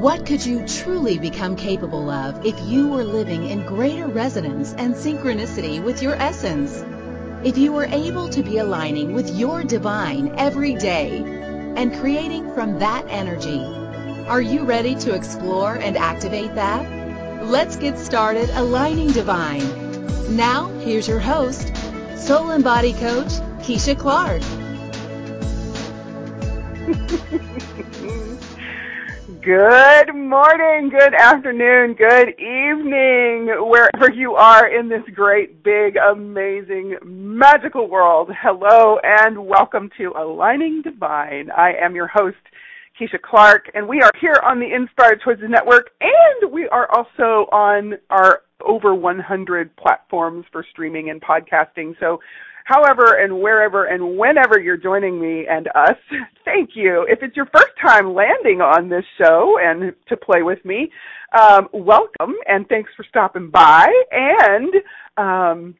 What could you truly become capable of if you were living in greater resonance and synchronicity with your essence? If you were able to be aligning with your divine every day and creating from that energy, are you ready to explore and activate that? Let's get started aligning divine. Now, here's your host, Soul and Body Coach, Keisha Clark. Good morning, good afternoon, good evening, wherever you are in this great, big, amazing, magical world. Hello and welcome to Aligning Divine. I am your host, Keisha Clark, and we are here on the Inspired Choices Network, and we are also on our over 100 platforms for streaming and podcasting. So however and wherever and whenever you're joining me and us, thank you. If it's your first time landing on this show and to play with me, um, welcome and thanks for stopping by. And um,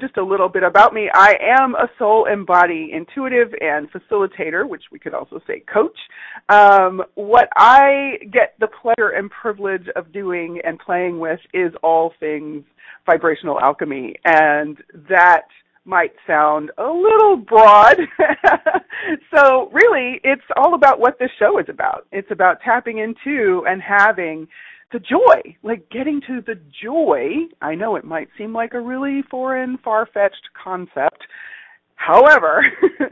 just a little bit about me. I am a soul and body intuitive and facilitator, which we could also say coach. Um, what I get the pleasure and privilege of doing and playing with is all things vibrational alchemy. And that – might sound a little broad. so really, it's all about what this show is about. It's about tapping into and having the joy, like getting to the joy. I know it might seem like a really foreign, far-fetched concept. However,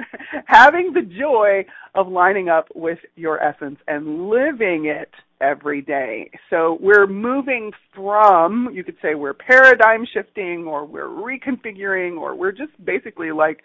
having the joy of lining up with your essence and living it every day. So we're moving from, you could say we're paradigm shifting or we're reconfiguring or we're just basically like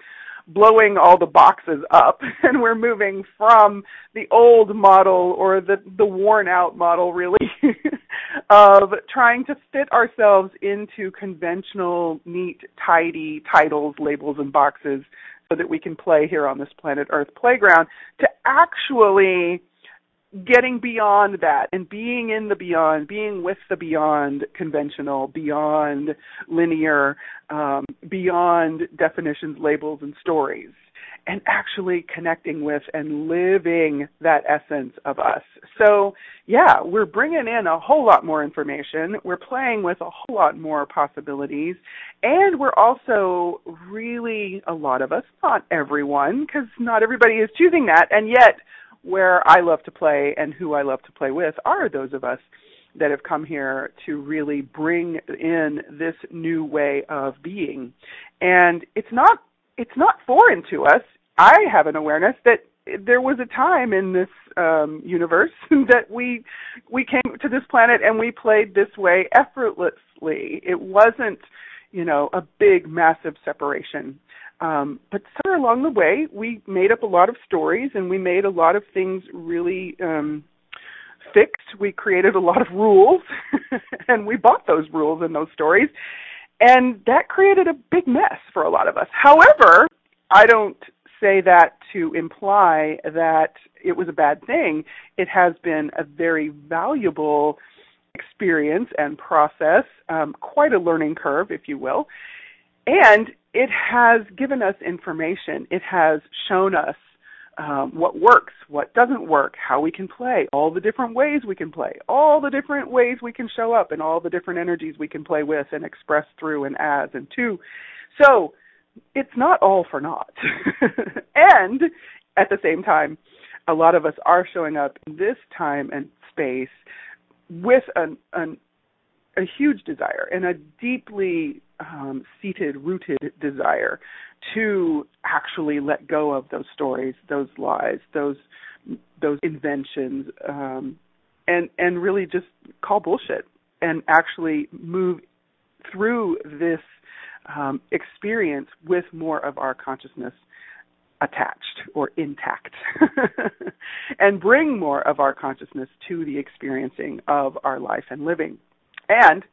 blowing all the boxes up and we're moving from the old model or the the worn out model really of trying to fit ourselves into conventional neat tidy titles labels and boxes so that we can play here on this planet earth playground to actually getting beyond that and being in the beyond, being with the beyond conventional, beyond linear, um, beyond definitions, labels, and stories, and actually connecting with and living that essence of us. So, yeah, we're bringing in a whole lot more information. We're playing with a whole lot more possibilities. And we're also really, a lot of us, not everyone, because not everybody is choosing that, and yet, where I love to play and who I love to play with are those of us that have come here to really bring in this new way of being. And it's not it's not foreign to us. I have an awareness that there was a time in this um universe that we we came to this planet and we played this way effortlessly. It wasn't, you know, a big massive separation. Um, but somewhere along the way, we made up a lot of stories and we made a lot of things really um, fixed. We created a lot of rules and we bought those rules and those stories. And that created a big mess for a lot of us. However, I don't say that to imply that it was a bad thing. It has been a very valuable experience and process, um, quite a learning curve, if you will. And it has given us information. It has shown us um, what works, what doesn't work, how we can play, all the different ways we can play, all the different ways we can show up, and all the different energies we can play with and express through and as and to. So it's not all for naught. and at the same time, a lot of us are showing up in this time and space with an, an a huge desire and a deeply um, seated, rooted desire to actually let go of those stories, those lies, those those inventions, um, and and really just call bullshit and actually move through this um, experience with more of our consciousness attached or intact and bring more of our consciousness to the experiencing of our life and living. And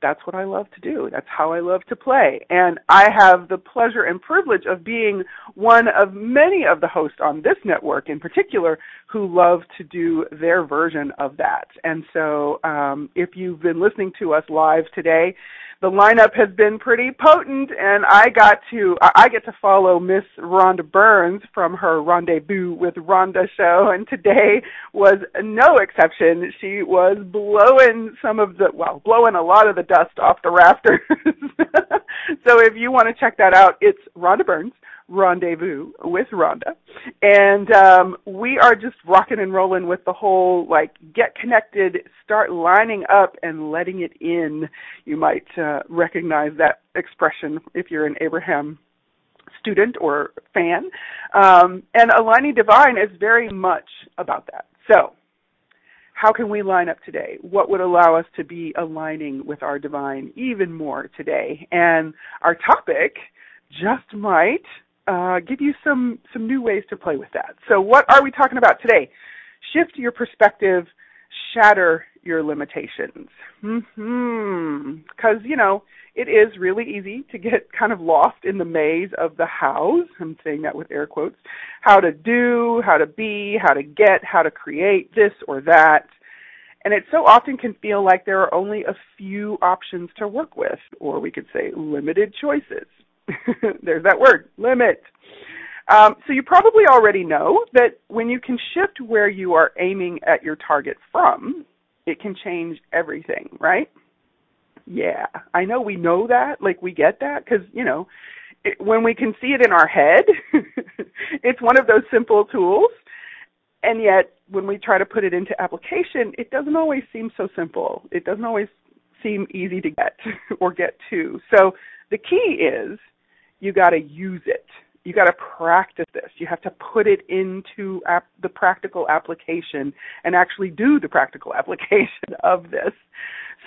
that's what I love to do. That's how I love to play. And I have the pleasure and privilege of being one of many of the hosts on this network in particular who love to do their version of that. And so um, if you've been listening to us live today, the lineup has been pretty potent, and I got to I get to follow Miss Rhonda Burns from her Rendezvous with Rhonda show, and today was no exception. She was blowing some of the well, blowing a lot of the dust off the rafters. so if you want to check that out, it's Rhonda Burns rendezvous with Rhonda. And um, we are just rocking and rolling with the whole like get connected, start lining up and letting it in. You might uh, recognize that expression if you're an Abraham student or fan. Um, and aligning divine is very much about that. So, how can we line up today? What would allow us to be aligning with our divine even more today? And our topic just might uh, give you some some new ways to play with that. So, what are we talking about today? Shift your perspective, shatter your limitations. Hmm. Because you know it is really easy to get kind of lost in the maze of the hows. I'm saying that with air quotes. How to do, how to be, how to get, how to create this or that. And it so often can feel like there are only a few options to work with, or we could say limited choices. There's that word, limit. Um, so you probably already know that when you can shift where you are aiming at your target from, it can change everything, right? Yeah, I know we know that, like we get that, because you know, it, when we can see it in our head, it's one of those simple tools. And yet, when we try to put it into application, it doesn't always seem so simple. It doesn't always seem easy to get or get to. So the key is you got to use it. You got to practice this. You have to put it into ap- the practical application and actually do the practical application of this.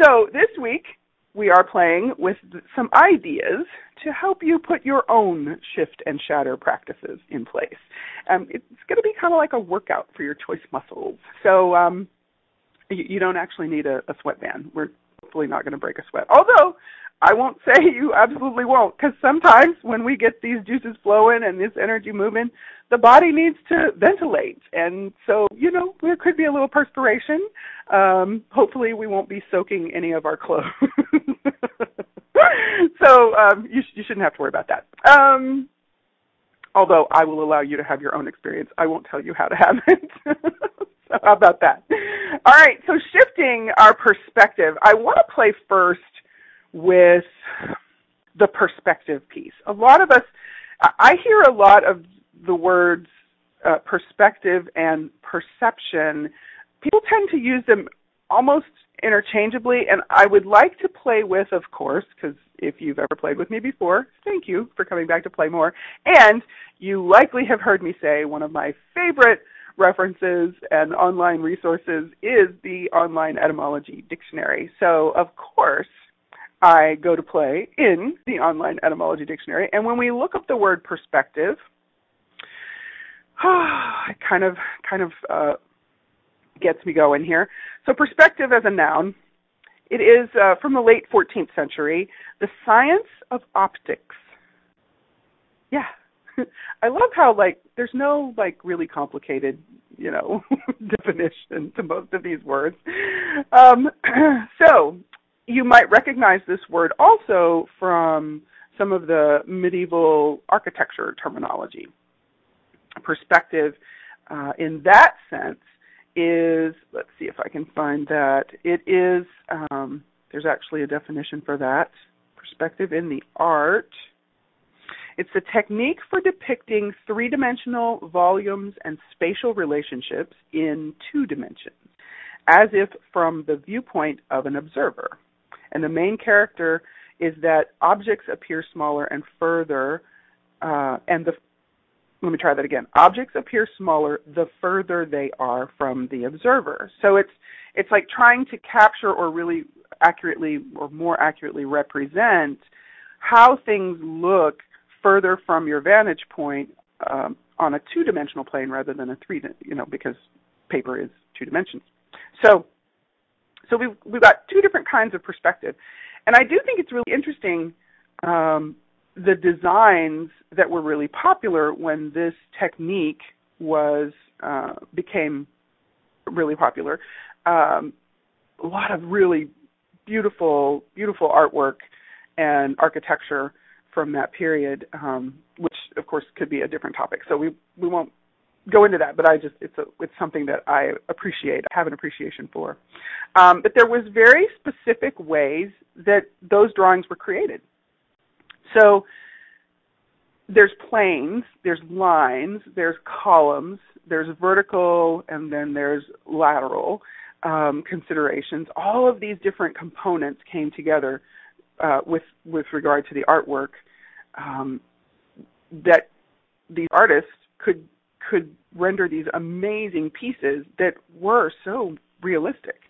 So this week we are playing with some ideas to help you put your own shift and shatter practices in place. Um, it's going to be kind of like a workout for your choice muscles. So um, you, you don't actually need a, a sweatband. We're hopefully not going to break a sweat. Although I won't say you absolutely won't, because sometimes when we get these juices flowing and this energy moving, the body needs to ventilate, and so you know there could be a little perspiration. Um, hopefully, we won't be soaking any of our clothes. so um, you, sh- you shouldn't have to worry about that. Um, although I will allow you to have your own experience, I won't tell you how to have it. so how about that? All right. So shifting our perspective, I want to play first with the perspective piece. A lot of us, I hear a lot of the words uh, perspective and perception. People tend to use them almost interchangeably, and I would like to play with, of course, because if you've ever played with me before, thank you for coming back to play more. And you likely have heard me say one of my favorite references and online resources is the online etymology dictionary. So, of course, I go to play in the online etymology dictionary. And when we look up the word perspective, it kind of kind of uh, gets me going here. So perspective as a noun, it is uh, from the late 14th century, the science of optics. Yeah. I love how like there's no like really complicated, you know, definition to most of these words. Um, so you might recognize this word also from some of the medieval architecture terminology. Perspective, uh, in that sense, is let's see if I can find that. It is um, there's actually a definition for that. Perspective in the art. It's a technique for depicting three dimensional volumes and spatial relationships in two dimensions, as if from the viewpoint of an observer and the main character is that objects appear smaller and further, uh, and the let me try that again. Objects appear smaller the further they are from the observer. So it's it's like trying to capture or really accurately or more accurately represent how things look further from your vantage point um, on a two-dimensional plane rather than a three, you know, because paper is two dimensions. So so we've we've got two different kinds of perspective, and I do think it's really interesting um, the designs that were really popular when this technique was uh, became really popular. Um, a lot of really beautiful beautiful artwork and architecture from that period, um, which of course could be a different topic. So we we won't go into that, but I just it's a it's something that I appreciate, have an appreciation for. Um, but there was very specific ways that those drawings were created. So there's planes, there's lines, there's columns, there's vertical, and then there's lateral um, considerations. All of these different components came together uh, with with regard to the artwork um, that these artists could could render these amazing pieces that were so realistic,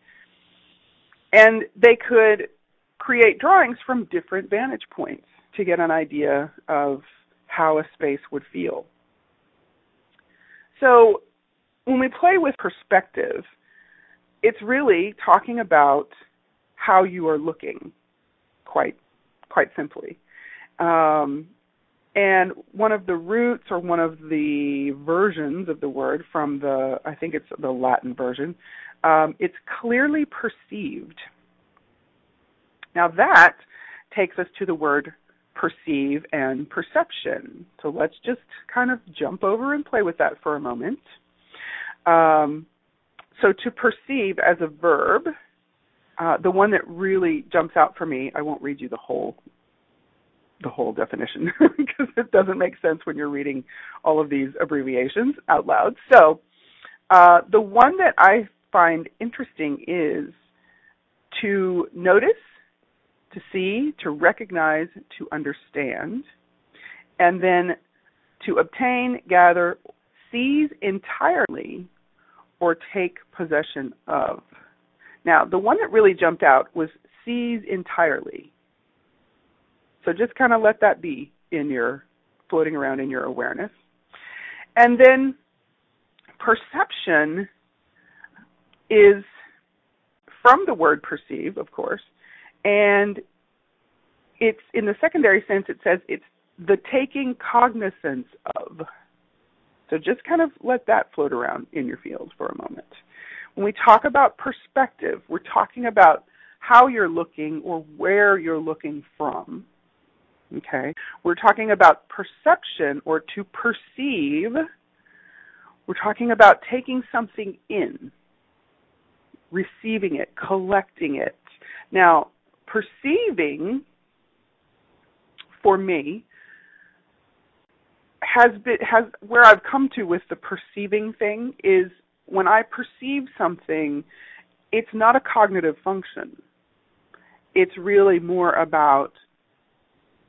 and they could create drawings from different vantage points to get an idea of how a space would feel. So when we play with perspective, it's really talking about how you are looking, quite quite simply. Um, and one of the roots or one of the versions of the word from the I think it's the Latin version, um, it's clearly perceived. Now that takes us to the word perceive and perception. So let's just kind of jump over and play with that for a moment. Um, so to perceive as a verb, uh, the one that really jumps out for me, I won't read you the whole the whole definition because it doesn't make sense when you're reading all of these abbreviations out loud. So uh, the one that I find interesting is to notice, to see, to recognize, to understand, and then to obtain, gather, seize entirely, or take possession of. Now, the one that really jumped out was seize entirely. So just kind of let that be in your floating around in your awareness. And then perception is from the word perceive, of course, and it's in the secondary sense it says it's the taking cognizance of. So just kind of let that float around in your field for a moment. When we talk about perspective, we're talking about how you're looking or where you're looking from. Okay? We're talking about perception or to perceive. We're talking about taking something in, receiving it, collecting it. Now, perceiving for me has been has where I've come to with the perceiving thing is when I perceive something, it's not a cognitive function. It's really more about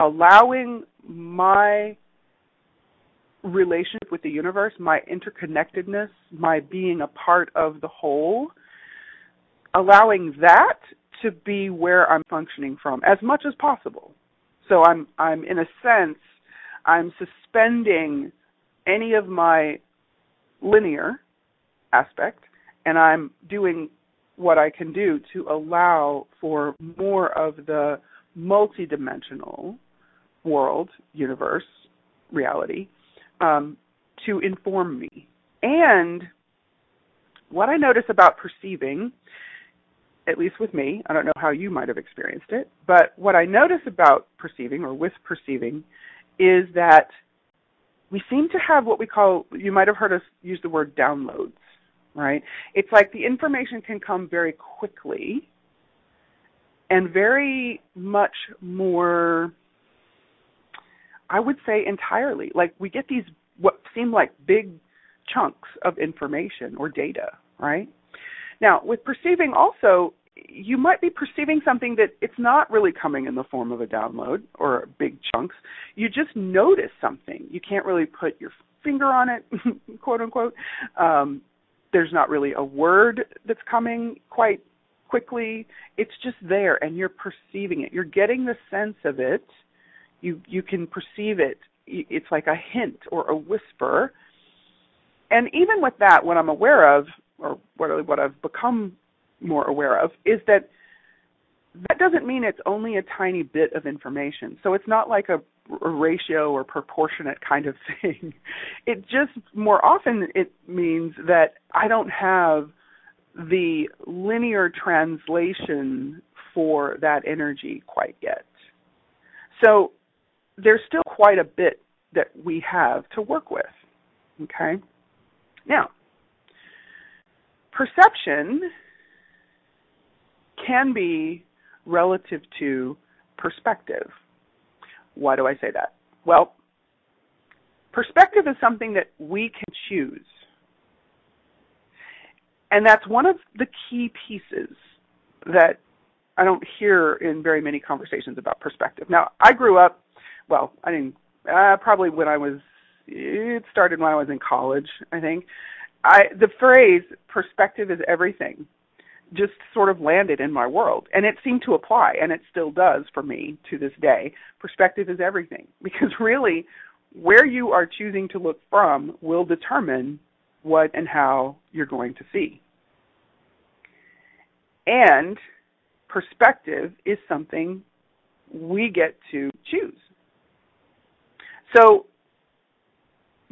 allowing my relationship with the universe, my interconnectedness, my being a part of the whole, allowing that to be where I'm functioning from as much as possible. So I'm I'm in a sense I'm suspending any of my linear aspect and I'm doing what I can do to allow for more of the multidimensional world, universe, reality um, to inform me. And what I notice about perceiving, at least with me, I don't know how you might have experienced it, but what I notice about perceiving or with perceiving is that we seem to have what we call, you might have heard us use the word downloads, right? It's like the information can come very quickly and very much more, I would say entirely. Like we get these what seem like big chunks of information or data, right? Now, with perceiving also, you might be perceiving something that it's not really coming in the form of a download or big chunks. You just notice something. You can't really put your finger on it, quote unquote. Um, there's not really a word that's coming quite quickly. It's just there, and you're perceiving it. You're getting the sense of it. You you can perceive it. It's like a hint or a whisper. And even with that, what I'm aware of, or what what I've become more aware of is that that doesn't mean it's only a tiny bit of information. So it's not like a, a ratio or proportionate kind of thing. It just more often it means that I don't have the linear translation for that energy quite yet. So there's still quite a bit that we have to work with. Okay? Now, perception can be relative to perspective. Why do I say that? Well, perspective is something that we can choose. And that's one of the key pieces that I don't hear in very many conversations about perspective. Now, I grew up, well, I didn't, uh, probably when I was, it started when I was in college, I think. I, the phrase perspective is everything just sort of landed in my world and it seemed to apply and it still does for me to this day. Perspective is everything because really where you are choosing to look from will determine what and how you're going to see. And perspective is something we get to choose. So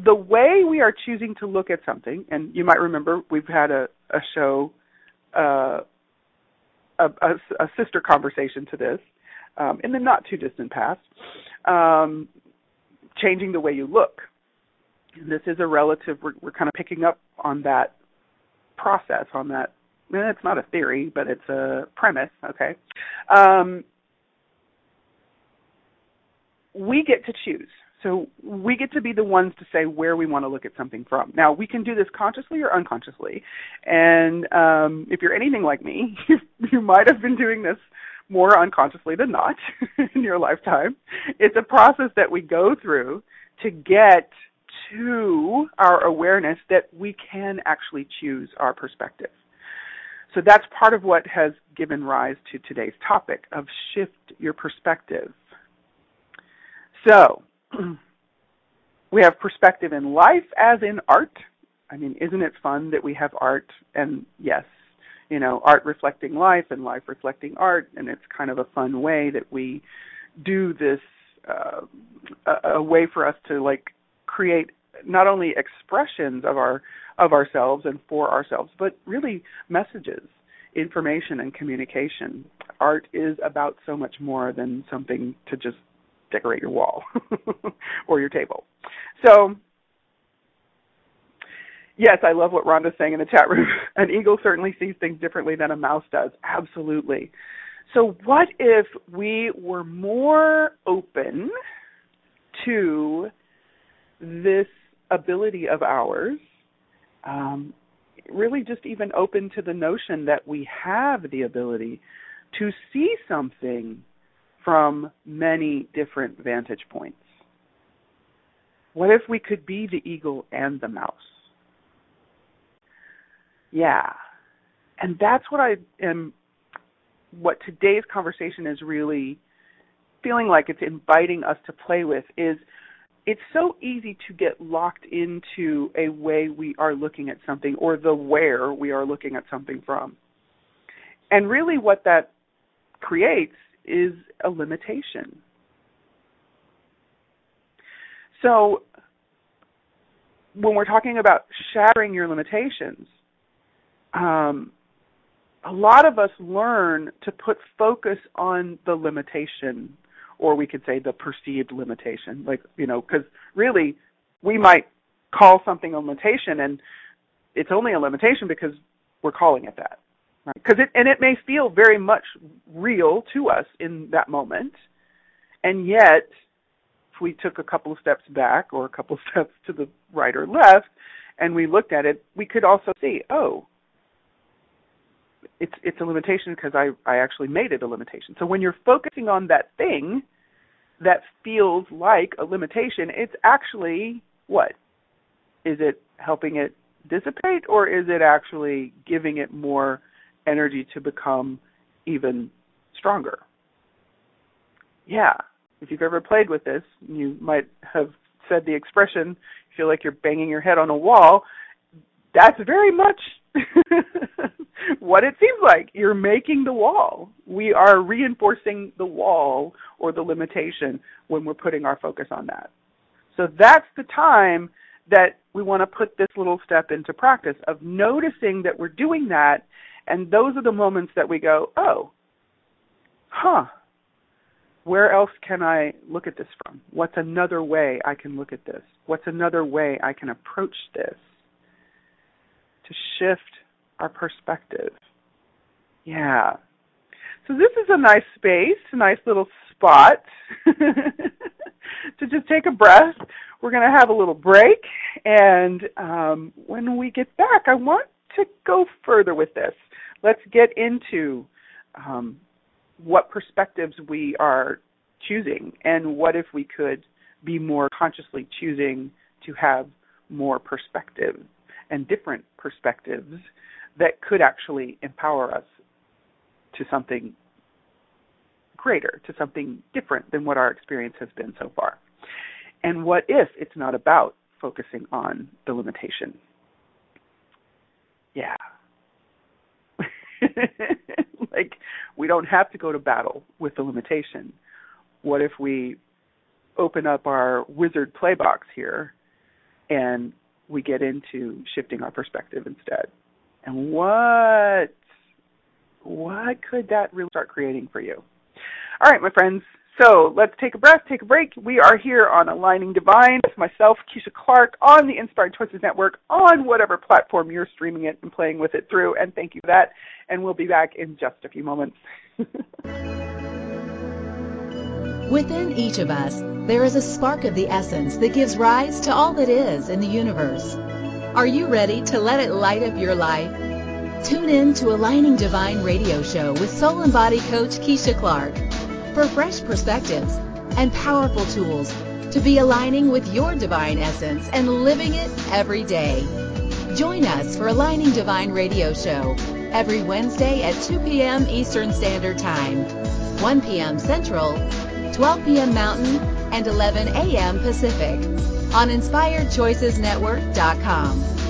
the way we are choosing to look at something, and you might remember we've had a, a show, uh, a, a, a, sister conversation to this um, in the not too distant past, um, changing the way you look. This is a relative, we're, we're kind of picking up on that process, on that it's not a theory, but it's a premise, okay? Um, we get to choose. So we get to be the ones to say where we want to look at something from. Now we can do this consciously or unconsciously, and um, if you're anything like me, you, you might have been doing this more unconsciously than not in your lifetime. It's a process that we go through to get to our awareness that we can actually choose our perspective. So that's part of what has given rise to today's topic of shift your perspective. So, we have perspective in life as in art. I mean, isn't it fun that we have art and yes, you know, art reflecting life and life reflecting art and it's kind of a fun way that we do this uh, a, a way for us to like create not only expressions of our of ourselves and for ourselves, but really messages, information, and communication. Art is about so much more than something to just decorate your wall or your table. So, yes, I love what Rhonda's saying in the chat room. An eagle certainly sees things differently than a mouse does. Absolutely. So, what if we were more open to this ability of ours um, really just even open to the notion that we have the ability to see something from many different vantage points. What if we could be the eagle and the mouse? Yeah. And that's what I am what today's conversation is really feeling like it's inviting us to play with is it's so easy to get locked into a way we are looking at something or the where we are looking at something from. And really, what that creates is a limitation. So, when we're talking about shattering your limitations, um, a lot of us learn to put focus on the limitation or we could say the perceived limitation. Like, you know, because really we might call something a limitation and it's only a limitation because we're calling it that. Right? Because it and it may feel very much real to us in that moment. And yet if we took a couple of steps back or a couple of steps to the right or left and we looked at it, we could also see, oh, it's it's a limitation because I I actually made it a limitation. So when you're focusing on that thing that feels like a limitation, it's actually what? Is it helping it dissipate or is it actually giving it more energy to become even stronger? Yeah. If you've ever played with this, you might have said the expression, feel like you're banging your head on a wall. That's very much what it seems like. You're making the wall. We are reinforcing the wall or the limitation when we're putting our focus on that. So that's the time that we want to put this little step into practice of noticing that we're doing that. And those are the moments that we go, oh, huh, where else can I look at this from? What's another way I can look at this? What's another way I can approach this to shift our perspective? Yeah. So this is a nice space, a nice little spot to just take a breath. We're going to have a little break, and um, when we get back, I want to go further with this. Let's get into um, what perspectives we are choosing, and what if we could be more consciously choosing to have more perspectives and different perspectives that could actually empower us to something greater, to something different than what our experience has been so far. And what if it's not about focusing on the limitation? Yeah. like, we don't have to go to battle with the limitation. What if we open up our wizard play box here and we get into shifting our perspective instead? And what what could that really start creating for you? All right, my friends. So let's take a breath, take a break. We are here on Aligning Divine with myself, Keisha Clark, on the Inspired Choices Network, on whatever platform you're streaming it and playing with it through. And thank you for that. And we'll be back in just a few moments. Within each of us, there is a spark of the essence that gives rise to all that is in the universe. Are you ready to let it light up your life? Tune in to Aligning Divine radio show with soul and body coach Keisha Clark for fresh perspectives and powerful tools to be aligning with your divine essence and living it every day. Join us for Aligning Divine radio show every Wednesday at 2 p.m. Eastern Standard Time, 1 p.m. Central, 12 p.m. Mountain, and 11 a.m. Pacific on InspiredChoicesNetwork.com.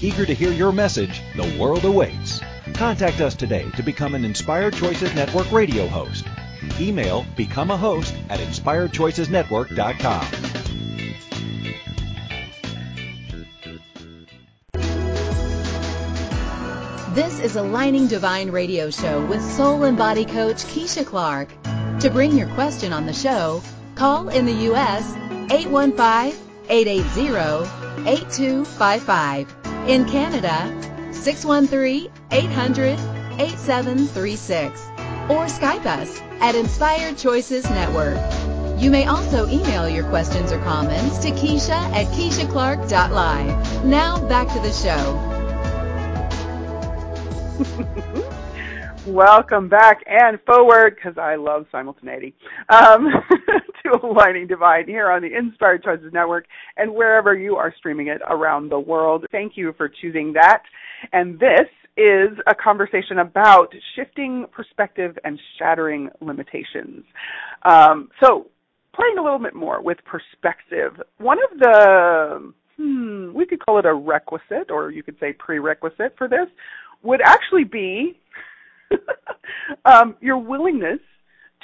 Eager to hear your message, the world awaits. Contact us today to become an Inspired Choices Network radio host. Email become a host at inspiredchoicesnetwork.com. This is Aligning Divine Radio Show with Soul and Body Coach Keisha Clark. To bring your question on the show, call in the U.S. 815-880-8255. In Canada, 613-800-8736. Or Skype us at Inspired Choices Network. You may also email your questions or comments to Keisha at KeishaClark.live. Now back to the show. Welcome back and forward, because I love simultaneity, um, to Aligning Divine here on the Inspired Choices Network and wherever you are streaming it around the world. Thank you for choosing that. And this is a conversation about shifting perspective and shattering limitations. Um, so, playing a little bit more with perspective, one of the, hmm, we could call it a requisite, or you could say prerequisite for this, would actually be um, your willingness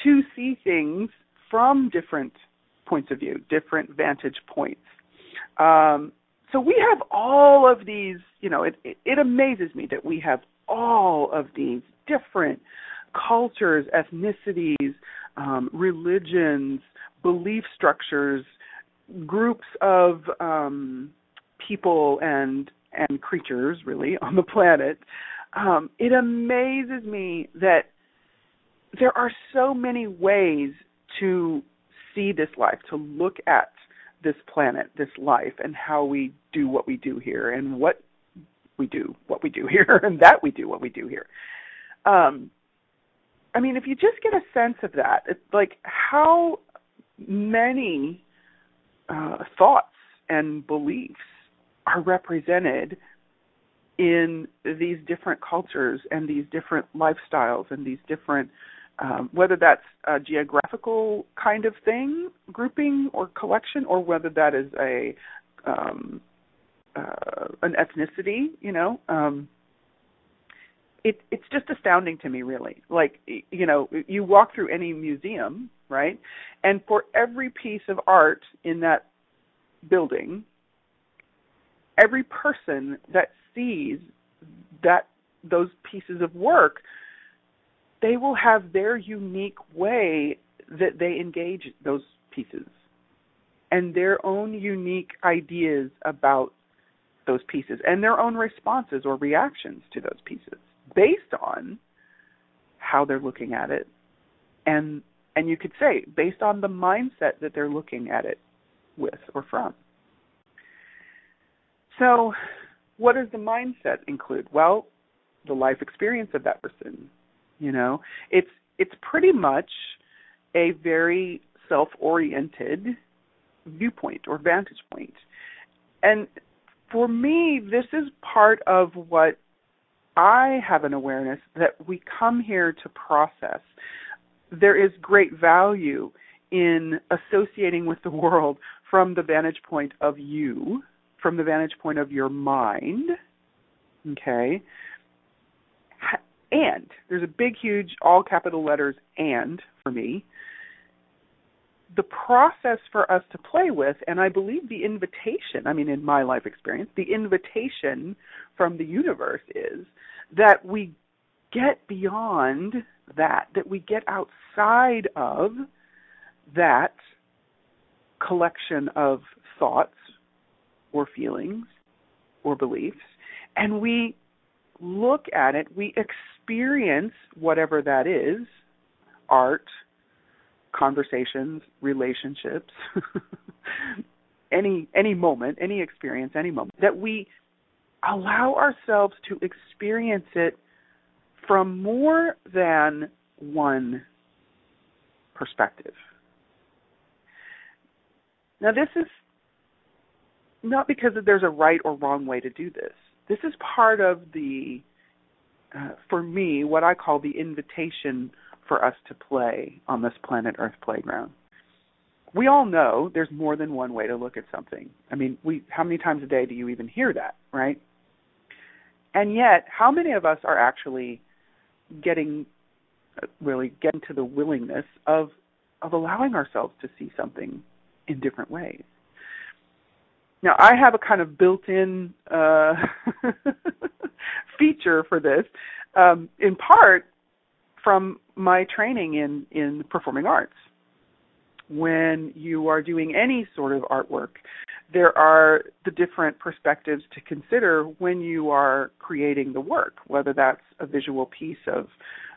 to see things from different points of view, different vantage points. Um, so we have all of these, you know, it, it, it amazes me that we have all of these different cultures, ethnicities, um, religions, belief structures, groups of um, people and and creatures really on the planet. Um, it amazes me that there are so many ways to see this life, to look at this planet, this life, and how we do what we do here, and what we do what we do here, and that we do what we do here. Um, I mean, if you just get a sense of that, it's like how many uh, thoughts and beliefs are represented in these different cultures and these different lifestyles and these different um, whether that's a geographical kind of thing grouping or collection or whether that is a um, uh, an ethnicity you know um, it it's just astounding to me really. Like you know you walk through any museum right? And for every piece of art in that building every person that sees that those pieces of work they will have their unique way that they engage those pieces and their own unique ideas about those pieces and their own responses or reactions to those pieces based on how they're looking at it. And and you could say based on the mindset that they're looking at it with or from. So what does the mindset include well the life experience of that person you know it's it's pretty much a very self-oriented viewpoint or vantage point. and for me this is part of what I have an awareness that we come here to process. There is great value in associating with the world from the vantage point of you, from the vantage point of your mind. Okay? And there's a big, huge, all capital letters and for me. The process for us to play with, and I believe the invitation, I mean, in my life experience, the invitation from the universe is that we get beyond that, that we get outside of that collection of thoughts or feelings or beliefs, and we look at it, we experience whatever that is art, conversations, relationships. any any moment, any experience, any moment that we allow ourselves to experience it from more than one perspective. Now, this is not because there's a right or wrong way to do this. This is part of the, uh, for me, what I call the invitation for us to play on this planet Earth playground. We all know there's more than one way to look at something. I mean, we how many times a day do you even hear that, right? And yet, how many of us are actually getting really getting to the willingness of of allowing ourselves to see something in different ways? Now, I have a kind of built-in uh, feature for this, um, in part from my training in in performing arts. When you are doing any sort of artwork, there are the different perspectives to consider when you are creating the work, whether that's a visual piece of,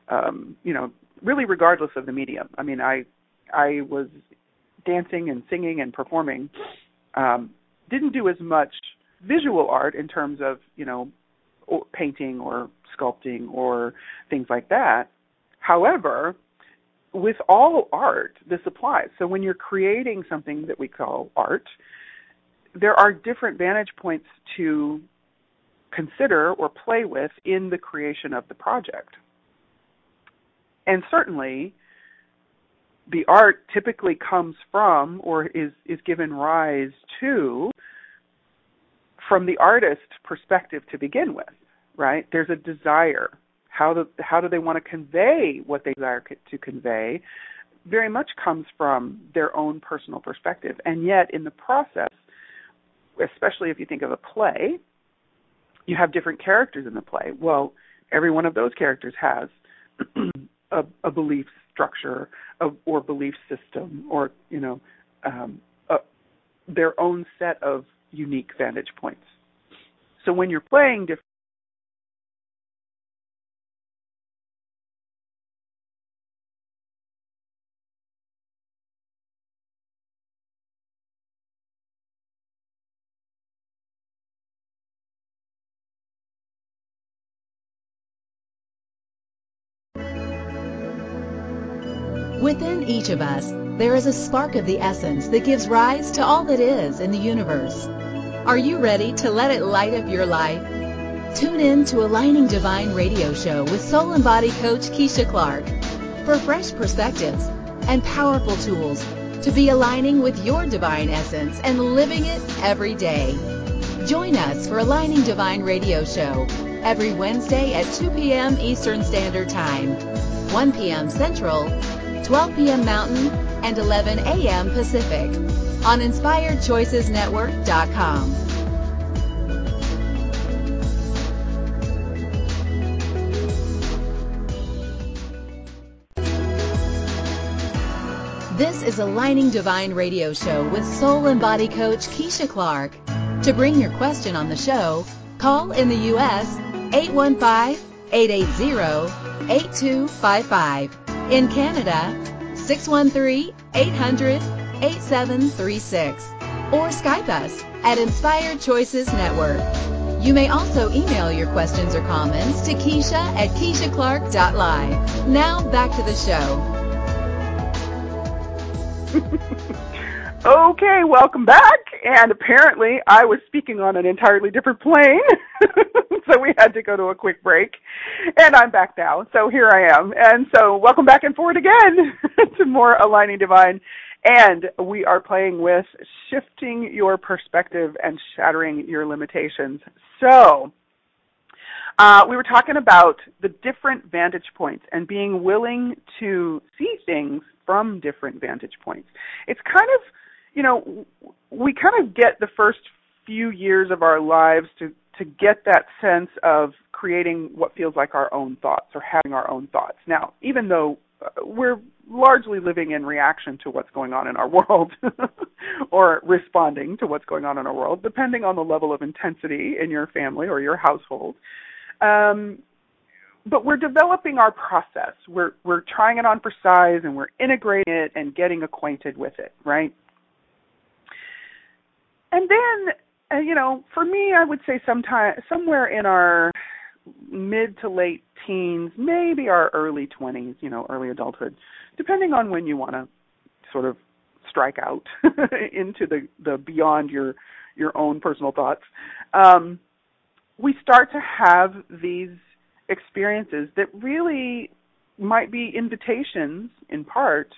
um, you know, really regardless of the medium. I mean, I I was dancing and singing and performing, um, didn't do as much visual art in terms of you know or painting or sculpting or things like that. However, with all art, this applies. So when you're creating something that we call art, there are different vantage points to consider or play with in the creation of the project. And certainly, the art typically comes from or is, is given rise to from the artist's perspective to begin with, right? There's a desire. How do, how do they want to convey what they desire to convey? Very much comes from their own personal perspective. And yet, in the process, especially if you think of a play, you have different characters in the play. Well, every one of those characters has a, a, belief structure or belief system, or you know, um, their own set of unique vantage points. So when you're playing different each of us, there is a spark of the essence that gives rise to all that is in the universe. Are you ready to let it light up your life? Tune in to Aligning Divine radio show with soul and body coach Keisha Clark for fresh perspectives and powerful tools to be aligning with your divine essence and living it every day. Join us for Aligning Divine radio show every Wednesday at 2 p.m. Eastern Standard Time, 1 p.m. Central, 12 p.m. Mountain, and 11 a.m. Pacific on InspiredChoicesNetwork.com. This is Aligning Divine Radio Show with Soul and Body Coach Keisha Clark. To bring your question on the show, call in the U.S. 815-880-8255. In Canada, 613-800-8736. Or Skype us at Inspired Choices Network. You may also email your questions or comments to Keisha at KeishaClark.live. Now back to the show. okay, welcome back. And apparently I was speaking on an entirely different plane. so we had to go to a quick break. And I'm back now. So here I am. And so welcome back and forward again to more Aligning Divine. And we are playing with shifting your perspective and shattering your limitations. So, uh, we were talking about the different vantage points and being willing to see things from different vantage points. It's kind of, you know, we kind of get the first few years of our lives to to get that sense of creating what feels like our own thoughts or having our own thoughts. Now, even though uh, we're largely living in reaction to what's going on in our world or responding to what's going on in our world, depending on the level of intensity in your family or your household. Um, but we're developing our process. We're we're trying it on for size and we're integrating it and getting acquainted with it, right? And then, uh, you know, for me, I would say sometime somewhere in our mid to late teens, maybe our early 20s, you know, early adulthood, depending on when you want to sort of strike out into the the beyond your your own personal thoughts. Um, we start to have these experiences that really might be invitations in part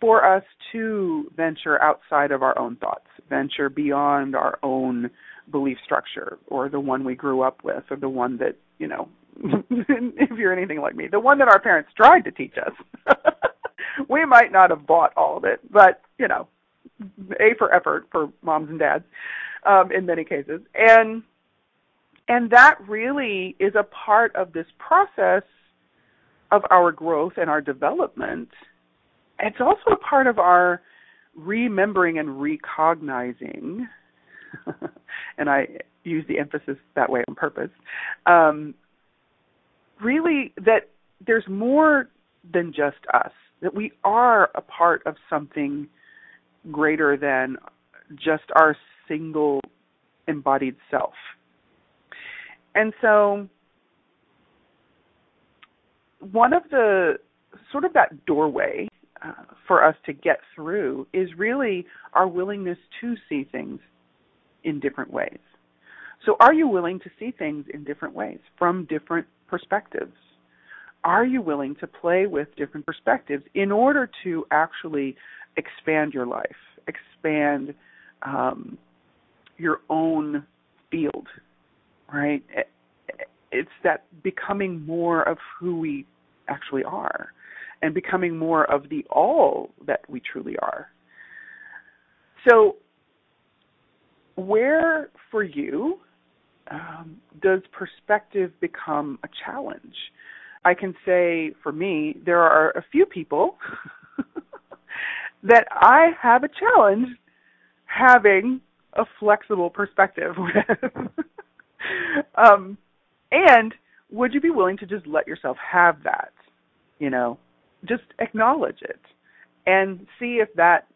for us to venture outside of our own thoughts, venture beyond our own belief structure or the one we grew up with or the one that, you know, if you're anything like me, the one that our parents tried to teach us. we might not have bought all of it, but, you know, A for effort for moms and dads um, in many cases. And and that really is a part of this process of our growth and our development. It's also a part of our remembering and recognizing, and I use the emphasis that way on purpose, um, really that there's more than just us, that we are a part of something greater than just our single embodied self. And so one of the sort of that doorway uh, for us to get through is really our willingness to see things in different ways. So, are you willing to see things in different ways from different perspectives? Are you willing to play with different perspectives in order to actually expand your life, expand um, your own field right? It's that becoming more of who we actually are and becoming more of the all that we truly are. So, where for you um, does perspective become a challenge? I can say for me, there are a few people that I have a challenge having a flexible perspective with. um, and would you be willing to just let yourself have that? You know, just acknowledge it and see if that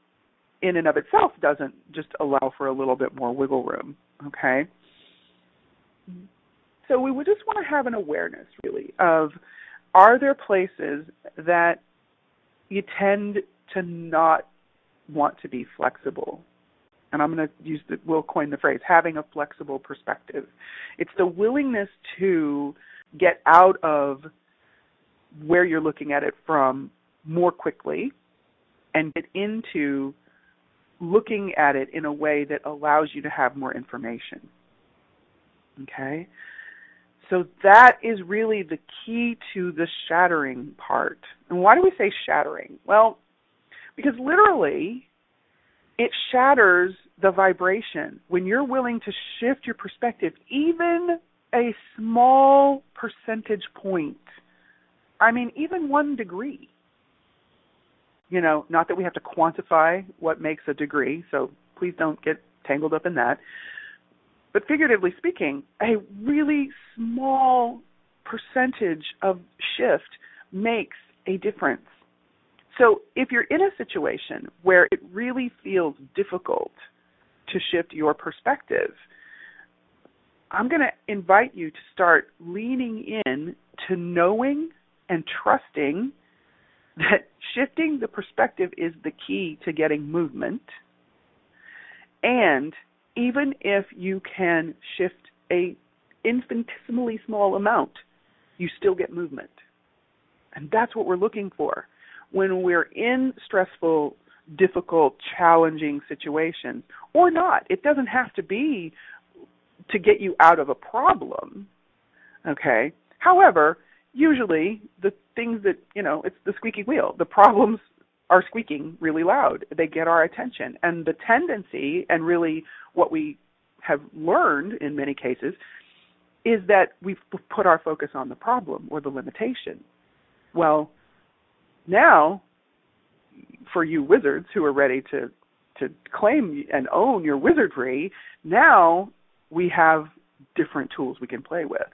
in and of itself doesn't just allow for a little bit more wiggle room. Okay. So we would just want to have an awareness really of are there places that you tend to not want to be flexible and I'm going to use the, we'll coin the phrase, having a flexible perspective. It's the willingness to get out of where you're looking at it from more quickly and get into looking at it in a way that allows you to have more information. Okay? So that is really the key to the shattering part. And why do we say shattering? Well, because literally, it shatters the vibration. When you're willing to shift your perspective, even a small percentage point, I mean, even one degree, you know, not that we have to quantify what makes a degree, so please don't get tangled up in that. But figuratively speaking, a really small percentage of shift makes a difference. So if you're in a situation where it really feels difficult to shift your perspective, I'm going to invite you to start leaning in to knowing and trusting that shifting the perspective is the key to getting movement. And even if you can shift a infinitesimally small amount, you still get movement. And that's what we're looking for. When we're in stressful, difficult, challenging situations, or not, it doesn't have to be to get you out of a problem. Okay? However, usually the things that, you know, it's the squeaky wheel. The problems are squeaking really loud. They get our attention. And the tendency, and really what we have learned in many cases, is that we've put our focus on the problem or the limitation. Well, now, for you wizards who are ready to to claim and own your wizardry, now we have different tools we can play with.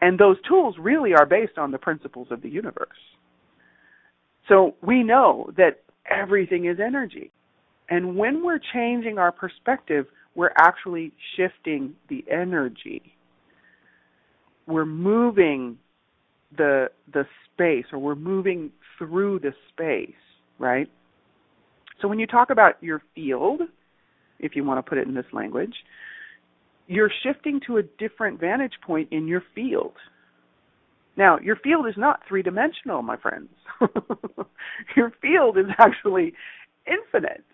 And those tools really are based on the principles of the universe. So we know that everything is energy. And when we're changing our perspective, we're actually shifting the energy. We're moving the the space or we're moving through the space, right? So when you talk about your field, if you want to put it in this language, you're shifting to a different vantage point in your field. Now, your field is not three dimensional, my friends. your field is actually infinite,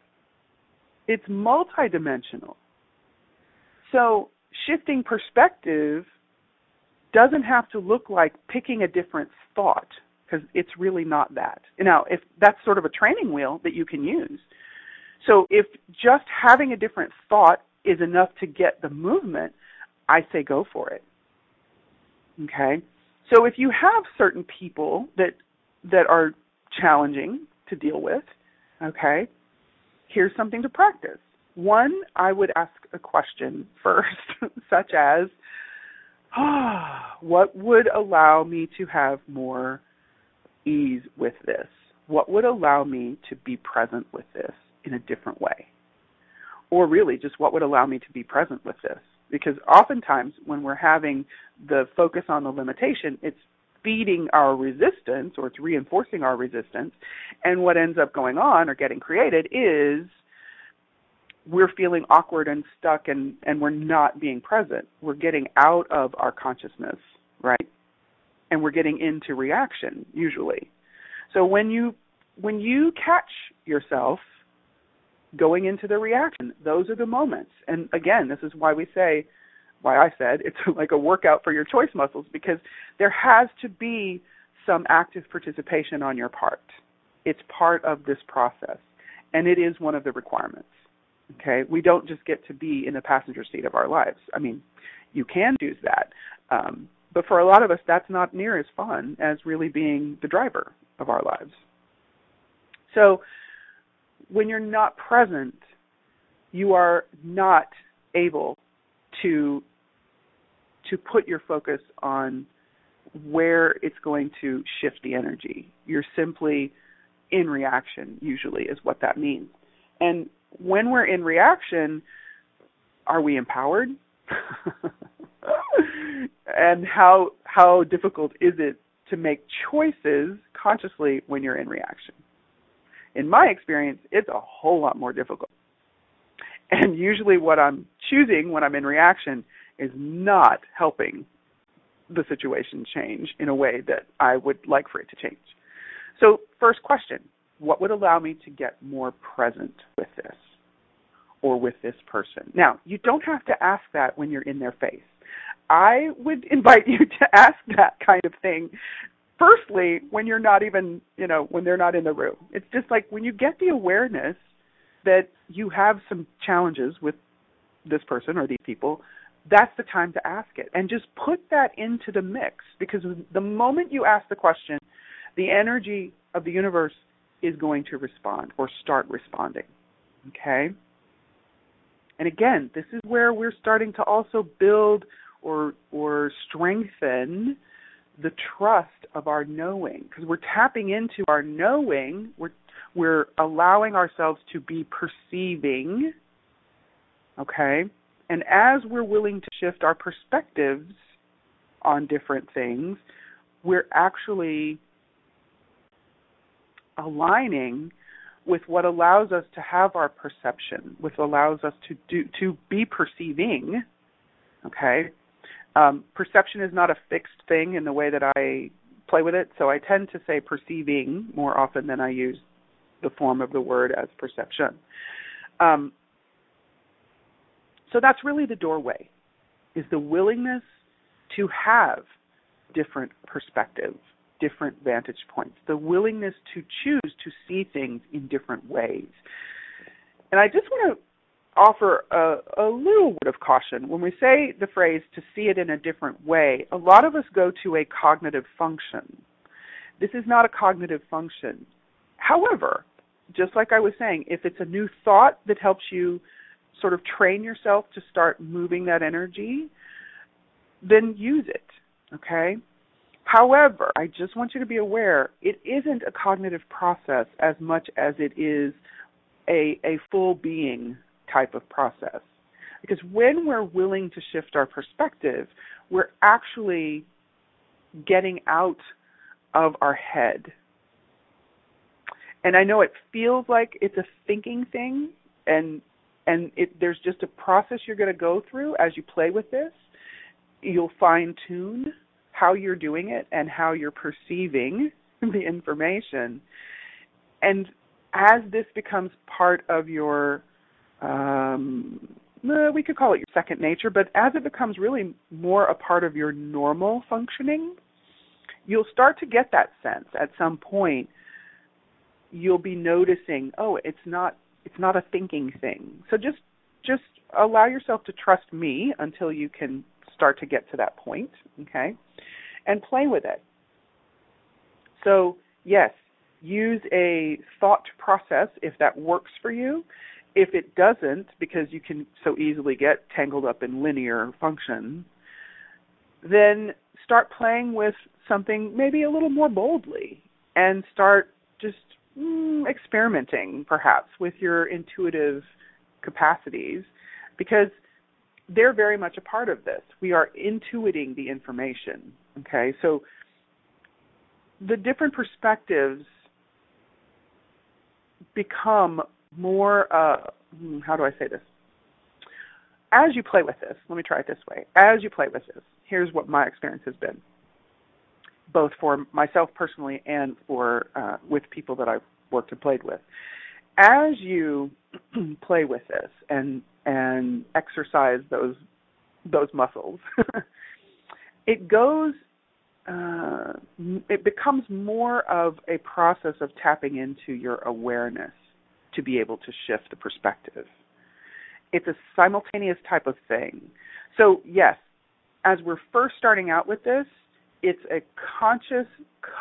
it's multidimensional. So, shifting perspective doesn't have to look like picking a different thought because it's really not that. Now, if that's sort of a training wheel that you can use. So, if just having a different thought is enough to get the movement, I say go for it. Okay? So if you have certain people that that are challenging to deal with, okay? Here's something to practice. One, I would ask a question first, such as, oh, what would allow me to have more ease with this? What would allow me to be present with this in a different way? Or really just what would allow me to be present with this. Because oftentimes when we're having the focus on the limitation, it's feeding our resistance or it's reinforcing our resistance. And what ends up going on or getting created is we're feeling awkward and stuck and, and we're not being present. We're getting out of our consciousness, right? And we're getting into reaction usually. So when you when you catch yourself going into the reaction. Those are the moments. And again, this is why we say, why I said it's like a workout for your choice muscles because there has to be some active participation on your part. It's part of this process, and it is one of the requirements. Okay, we don't just get to be in the passenger seat of our lives. I mean, you can choose that, um, but for a lot of us, that's not near as fun as really being the driver of our lives. So, when you're not present, you are not able to to put your focus on where it's going to shift the energy. You're simply in reaction usually is what that means. And when we're in reaction, are we empowered? and how how difficult is it to make choices consciously when you're in reaction? In my experience, it's a whole lot more difficult. And usually what I'm choosing when I'm in reaction is not helping the situation change in a way that I would like for it to change. So, first question what would allow me to get more present with this or with this person? Now, you don't have to ask that when you're in their face. I would invite you to ask that kind of thing firstly when you're not even, you know, when they're not in the room. It's just like when you get the awareness that you have some challenges with this person or these people, that's the time to ask it and just put that into the mix because the moment you ask the question, the energy of the universe is going to respond or start responding. Okay? And again, this is where we're starting to also build or or strengthen the trust of our knowing because we're tapping into our knowing we're we're allowing ourselves to be perceiving okay and as we're willing to shift our perspectives on different things we're actually aligning with what allows us to have our perception, which allows us to do to be perceiving. Okay, um, perception is not a fixed thing in the way that I play with it, so I tend to say perceiving more often than I use the form of the word as perception. Um, so that's really the doorway, is the willingness to have different perspectives different vantage points, the willingness to choose to see things in different ways. And I just want to offer a, a little word of caution. When we say the phrase to see it in a different way, a lot of us go to a cognitive function. This is not a cognitive function. However, just like I was saying, if it's a new thought that helps you sort of train yourself to start moving that energy, then use it. Okay? However, I just want you to be aware it isn't a cognitive process as much as it is a, a full being type of process. Because when we're willing to shift our perspective, we're actually getting out of our head. And I know it feels like it's a thinking thing and and it, there's just a process you're going to go through as you play with this. You'll fine tune how you're doing it and how you're perceiving the information. And as this becomes part of your, um, we could call it your second nature, but as it becomes really more a part of your normal functioning, you'll start to get that sense at some point. You'll be noticing, oh, it's not it's not a thinking thing. So just just allow yourself to trust me until you can start to get to that point, okay? And play with it. So, yes, use a thought process if that works for you. If it doesn't, because you can so easily get tangled up in linear function, then start playing with something maybe a little more boldly and start just mm, experimenting perhaps with your intuitive capacities because they're very much a part of this. We are intuiting the information. Okay, so the different perspectives become more. Uh, hmm, how do I say this? As you play with this, let me try it this way. As you play with this, here's what my experience has been, both for myself personally and for uh, with people that I've worked and played with. As you play with this and and exercise those those muscles, it goes uh, it becomes more of a process of tapping into your awareness to be able to shift the perspective. It's a simultaneous type of thing. So, yes, as we're first starting out with this, it's a conscious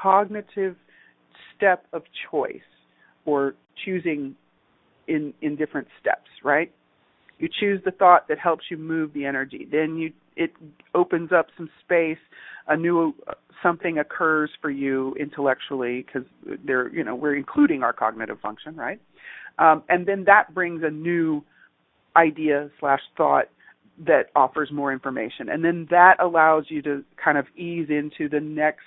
cognitive step of choice or choosing in in different steps, right? You choose the thought that helps you move the energy. Then you it opens up some space. A new something occurs for you intellectually because they're you know we're including our cognitive function, right? Um, and then that brings a new idea slash thought that offers more information, and then that allows you to kind of ease into the next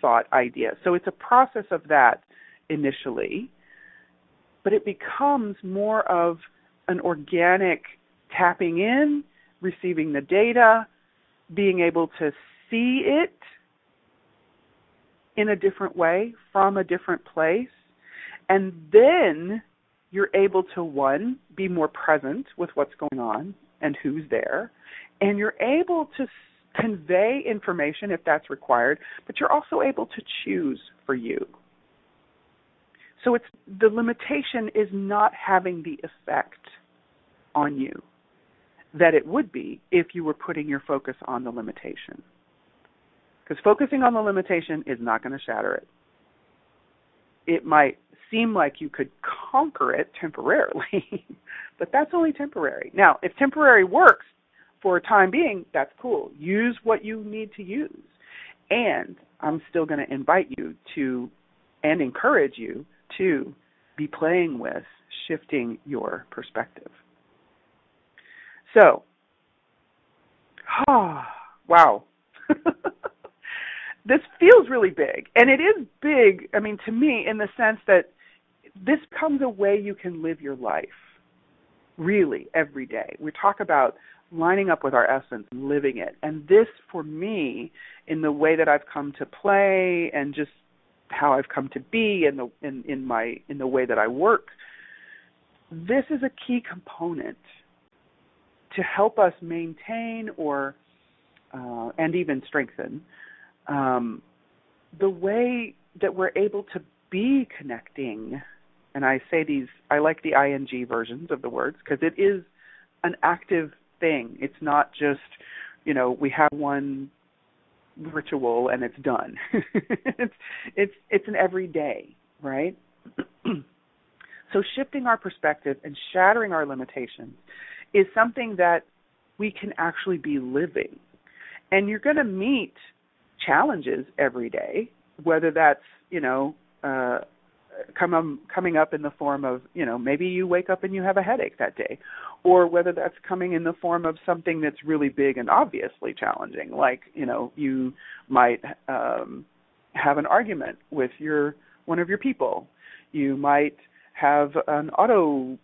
thought idea. So it's a process of that initially, but it becomes more of an organic tapping in, receiving the data, being able to see it in a different way from a different place. And then you're able to, one, be more present with what's going on and who's there. And you're able to convey information if that's required, but you're also able to choose for you. So it's the limitation is not having the effect on you that it would be if you were putting your focus on the limitation. Because focusing on the limitation is not going to shatter it. It might seem like you could conquer it temporarily, but that's only temporary. Now, if temporary works for a time being, that's cool. Use what you need to use. And I'm still going to invite you to and encourage you to be playing with shifting your perspective. So, wow. this feels really big. And it is big, I mean, to me, in the sense that this becomes a way you can live your life, really, every day. We talk about lining up with our essence and living it. And this, for me, in the way that I've come to play and just how I've come to be in the in, in my in the way that I work, this is a key component to help us maintain or uh, and even strengthen um, the way that we're able to be connecting. And I say these, I like the ing versions of the words because it is an active thing. It's not just, you know, we have one ritual and it's done. it's it's it's an everyday, right? so shifting our perspective and shattering our limitations is something that we can actually be living. And you're going to meet challenges every day, whether that's, you know, uh come coming up in the form of, you know, maybe you wake up and you have a headache that day, or whether that's coming in the form of something that's really big and obviously challenging, like, you know, you might um have an argument with your one of your people. You might have an auto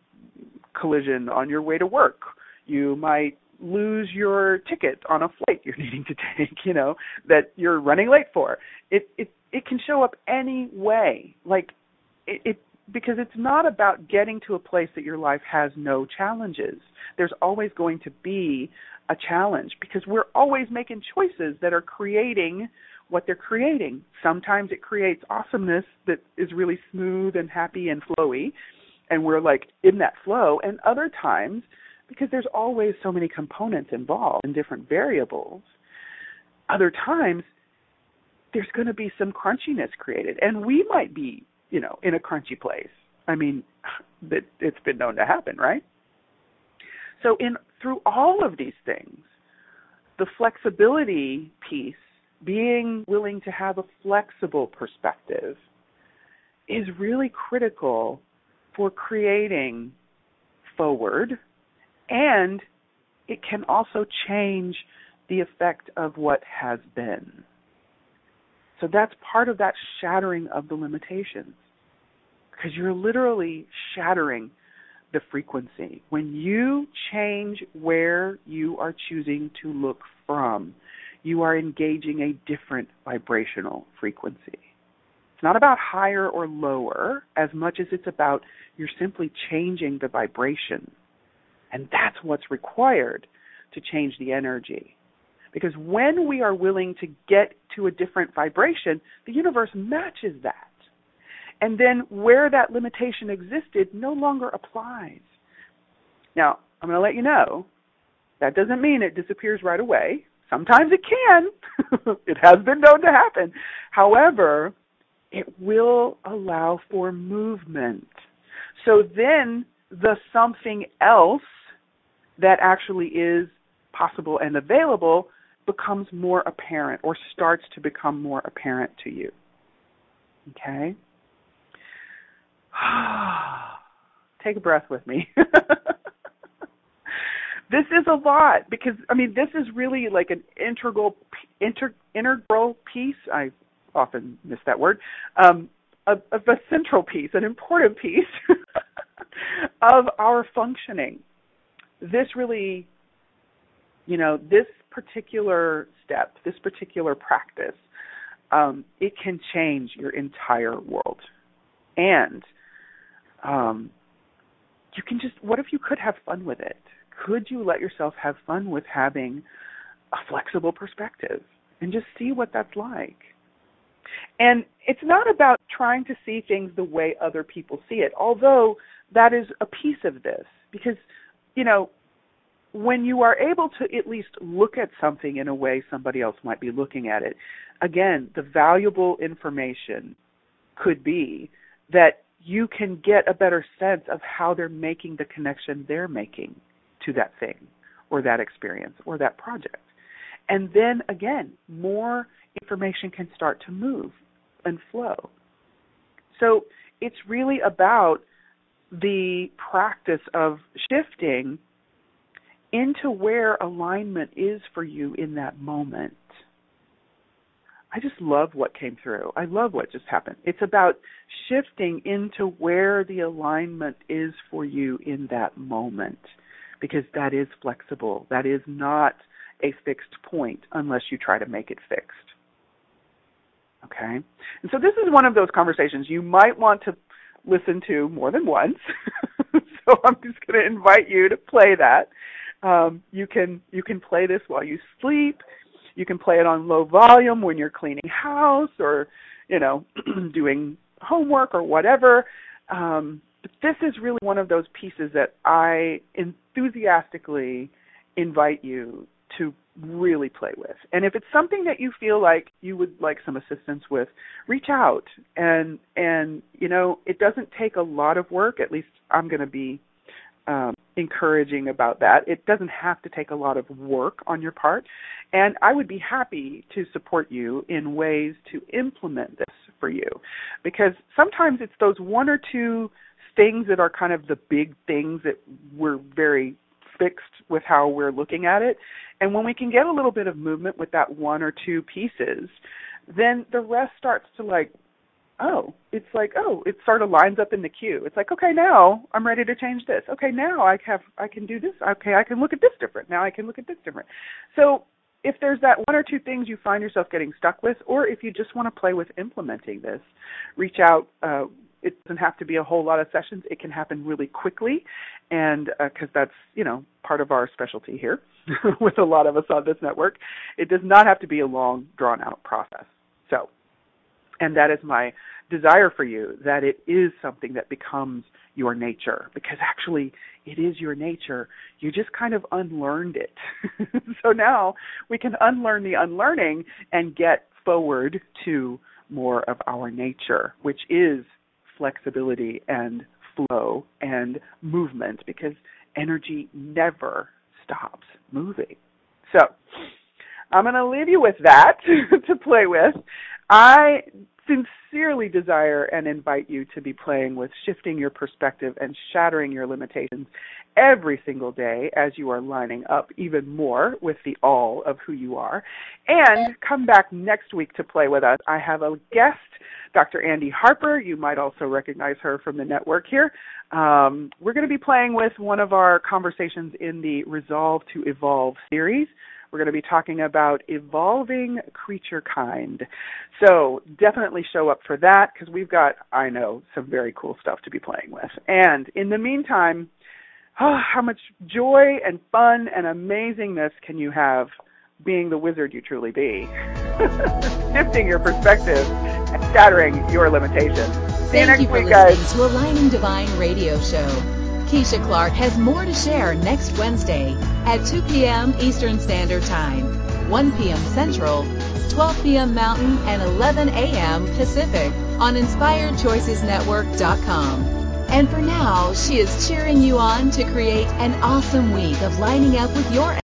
collision on your way to work. You might lose your ticket on a flight you're needing to take, you know, that you're running late for. It it it can show up any way. Like it, it because it's not about getting to a place that your life has no challenges. There's always going to be a challenge because we're always making choices that are creating what they're creating. Sometimes it creates awesomeness that is really smooth and happy and flowy and we're like in that flow and other times because there's always so many components involved and different variables. Other times there's going to be some crunchiness created. And we might be you know in a crunchy place. I mean that it's been known to happen right? So in through all of these things the flexibility piece being willing to have a flexible perspective is really critical for creating forward and it can also change the effect of what has been. So that's part of that shattering of the limitations. Because you're literally shattering the frequency. When you change where you are choosing to look from, you are engaging a different vibrational frequency. It's not about higher or lower as much as it's about you're simply changing the vibration and that's what's required to change the energy. Because when we are willing to get to a different vibration, the universe matches that. And then where that limitation existed no longer applies. Now, I'm going to let you know that doesn't mean it disappears right away. Sometimes it can. it has been known to happen. However, it will allow for movement. So then the something else that actually is possible and available becomes more apparent or starts to become more apparent to you. Okay? Take a breath with me. this is a lot because I mean this is really like an integral inter, integral piece. I often miss that word. Um, of, of a central piece, an important piece of our functioning. This really, you know, this particular step, this particular practice, um, it can change your entire world. And um, you can just, what if you could have fun with it? Could you let yourself have fun with having a flexible perspective and just see what that's like? And it's not about trying to see things the way other people see it, although that is a piece of this. Because, you know, when you are able to at least look at something in a way somebody else might be looking at it, again, the valuable information could be that you can get a better sense of how they're making the connection they're making to that thing or that experience or that project. And then again, more information can start to move and flow. So it's really about the practice of shifting into where alignment is for you in that moment. I just love what came through. I love what just happened. It's about shifting into where the alignment is for you in that moment because that is flexible. That is not a fixed point unless you try to make it fixed. Okay? And so this is one of those conversations you might want to listen to more than once. so I'm just going to invite you to play that. Um, you can you can play this while you sleep. You can play it on low volume when you're cleaning house or you know doing homework or whatever. Um, but this is really one of those pieces that I enthusiastically invite you to really play with. And if it's something that you feel like you would like some assistance with, reach out. And and you know, it doesn't take a lot of work. At least I'm going to be um, encouraging about that. It doesn't have to take a lot of work on your part, and I would be happy to support you in ways to implement this for you, because sometimes it's those one or two things that are kind of the big things that we're very fixed with how we're looking at it. And when we can get a little bit of movement with that one or two pieces, then the rest starts to like oh, it's like, oh, it sort of lines up in the queue. It's like, okay, now I'm ready to change this. Okay, now I have I can do this. Okay, I can look at this different. Now I can look at this different. So if there's that one or two things you find yourself getting stuck with, or if you just want to play with implementing this, reach out. Uh, it doesn't have to be a whole lot of sessions. It can happen really quickly, and because uh, that's you know part of our specialty here with a lot of us on this network, it does not have to be a long, drawn out process. So and that is my desire for you that it is something that becomes your nature. Because actually it is your nature. You just kind of unlearned it. So now we can unlearn the unlearning and get forward to more of our nature which is flexibility and flow and movement because energy never stops moving so I'm going to leave you with that to play with. I sincerely desire and invite you to be playing with shifting your perspective and shattering your limitations every single day as you are lining up even more with the all of who you are. And come back next week to play with us. I have a guest, Dr. Andy Harper. You might also recognize her from the network here. Um, we're going to be playing with one of our conversations in the Resolve to Evolve series. We're going to be talking about evolving creature kind. So definitely show up for that because we've got, I know, some very cool stuff to be playing with. And in the meantime, oh, how much joy and fun and amazingness can you have being the wizard you truly be? Shifting your perspective and shattering your limitations. See you Thank next you for week, listening guys. to Aligning Divine Radio Show. Keisha Clark has more to share next Wednesday at 2 p.m. Eastern Standard Time, 1 p.m. Central, 12 p.m. Mountain, and 11 a.m. Pacific on InspiredChoicesNetwork.com. And for now, she is cheering you on to create an awesome week of lining up with your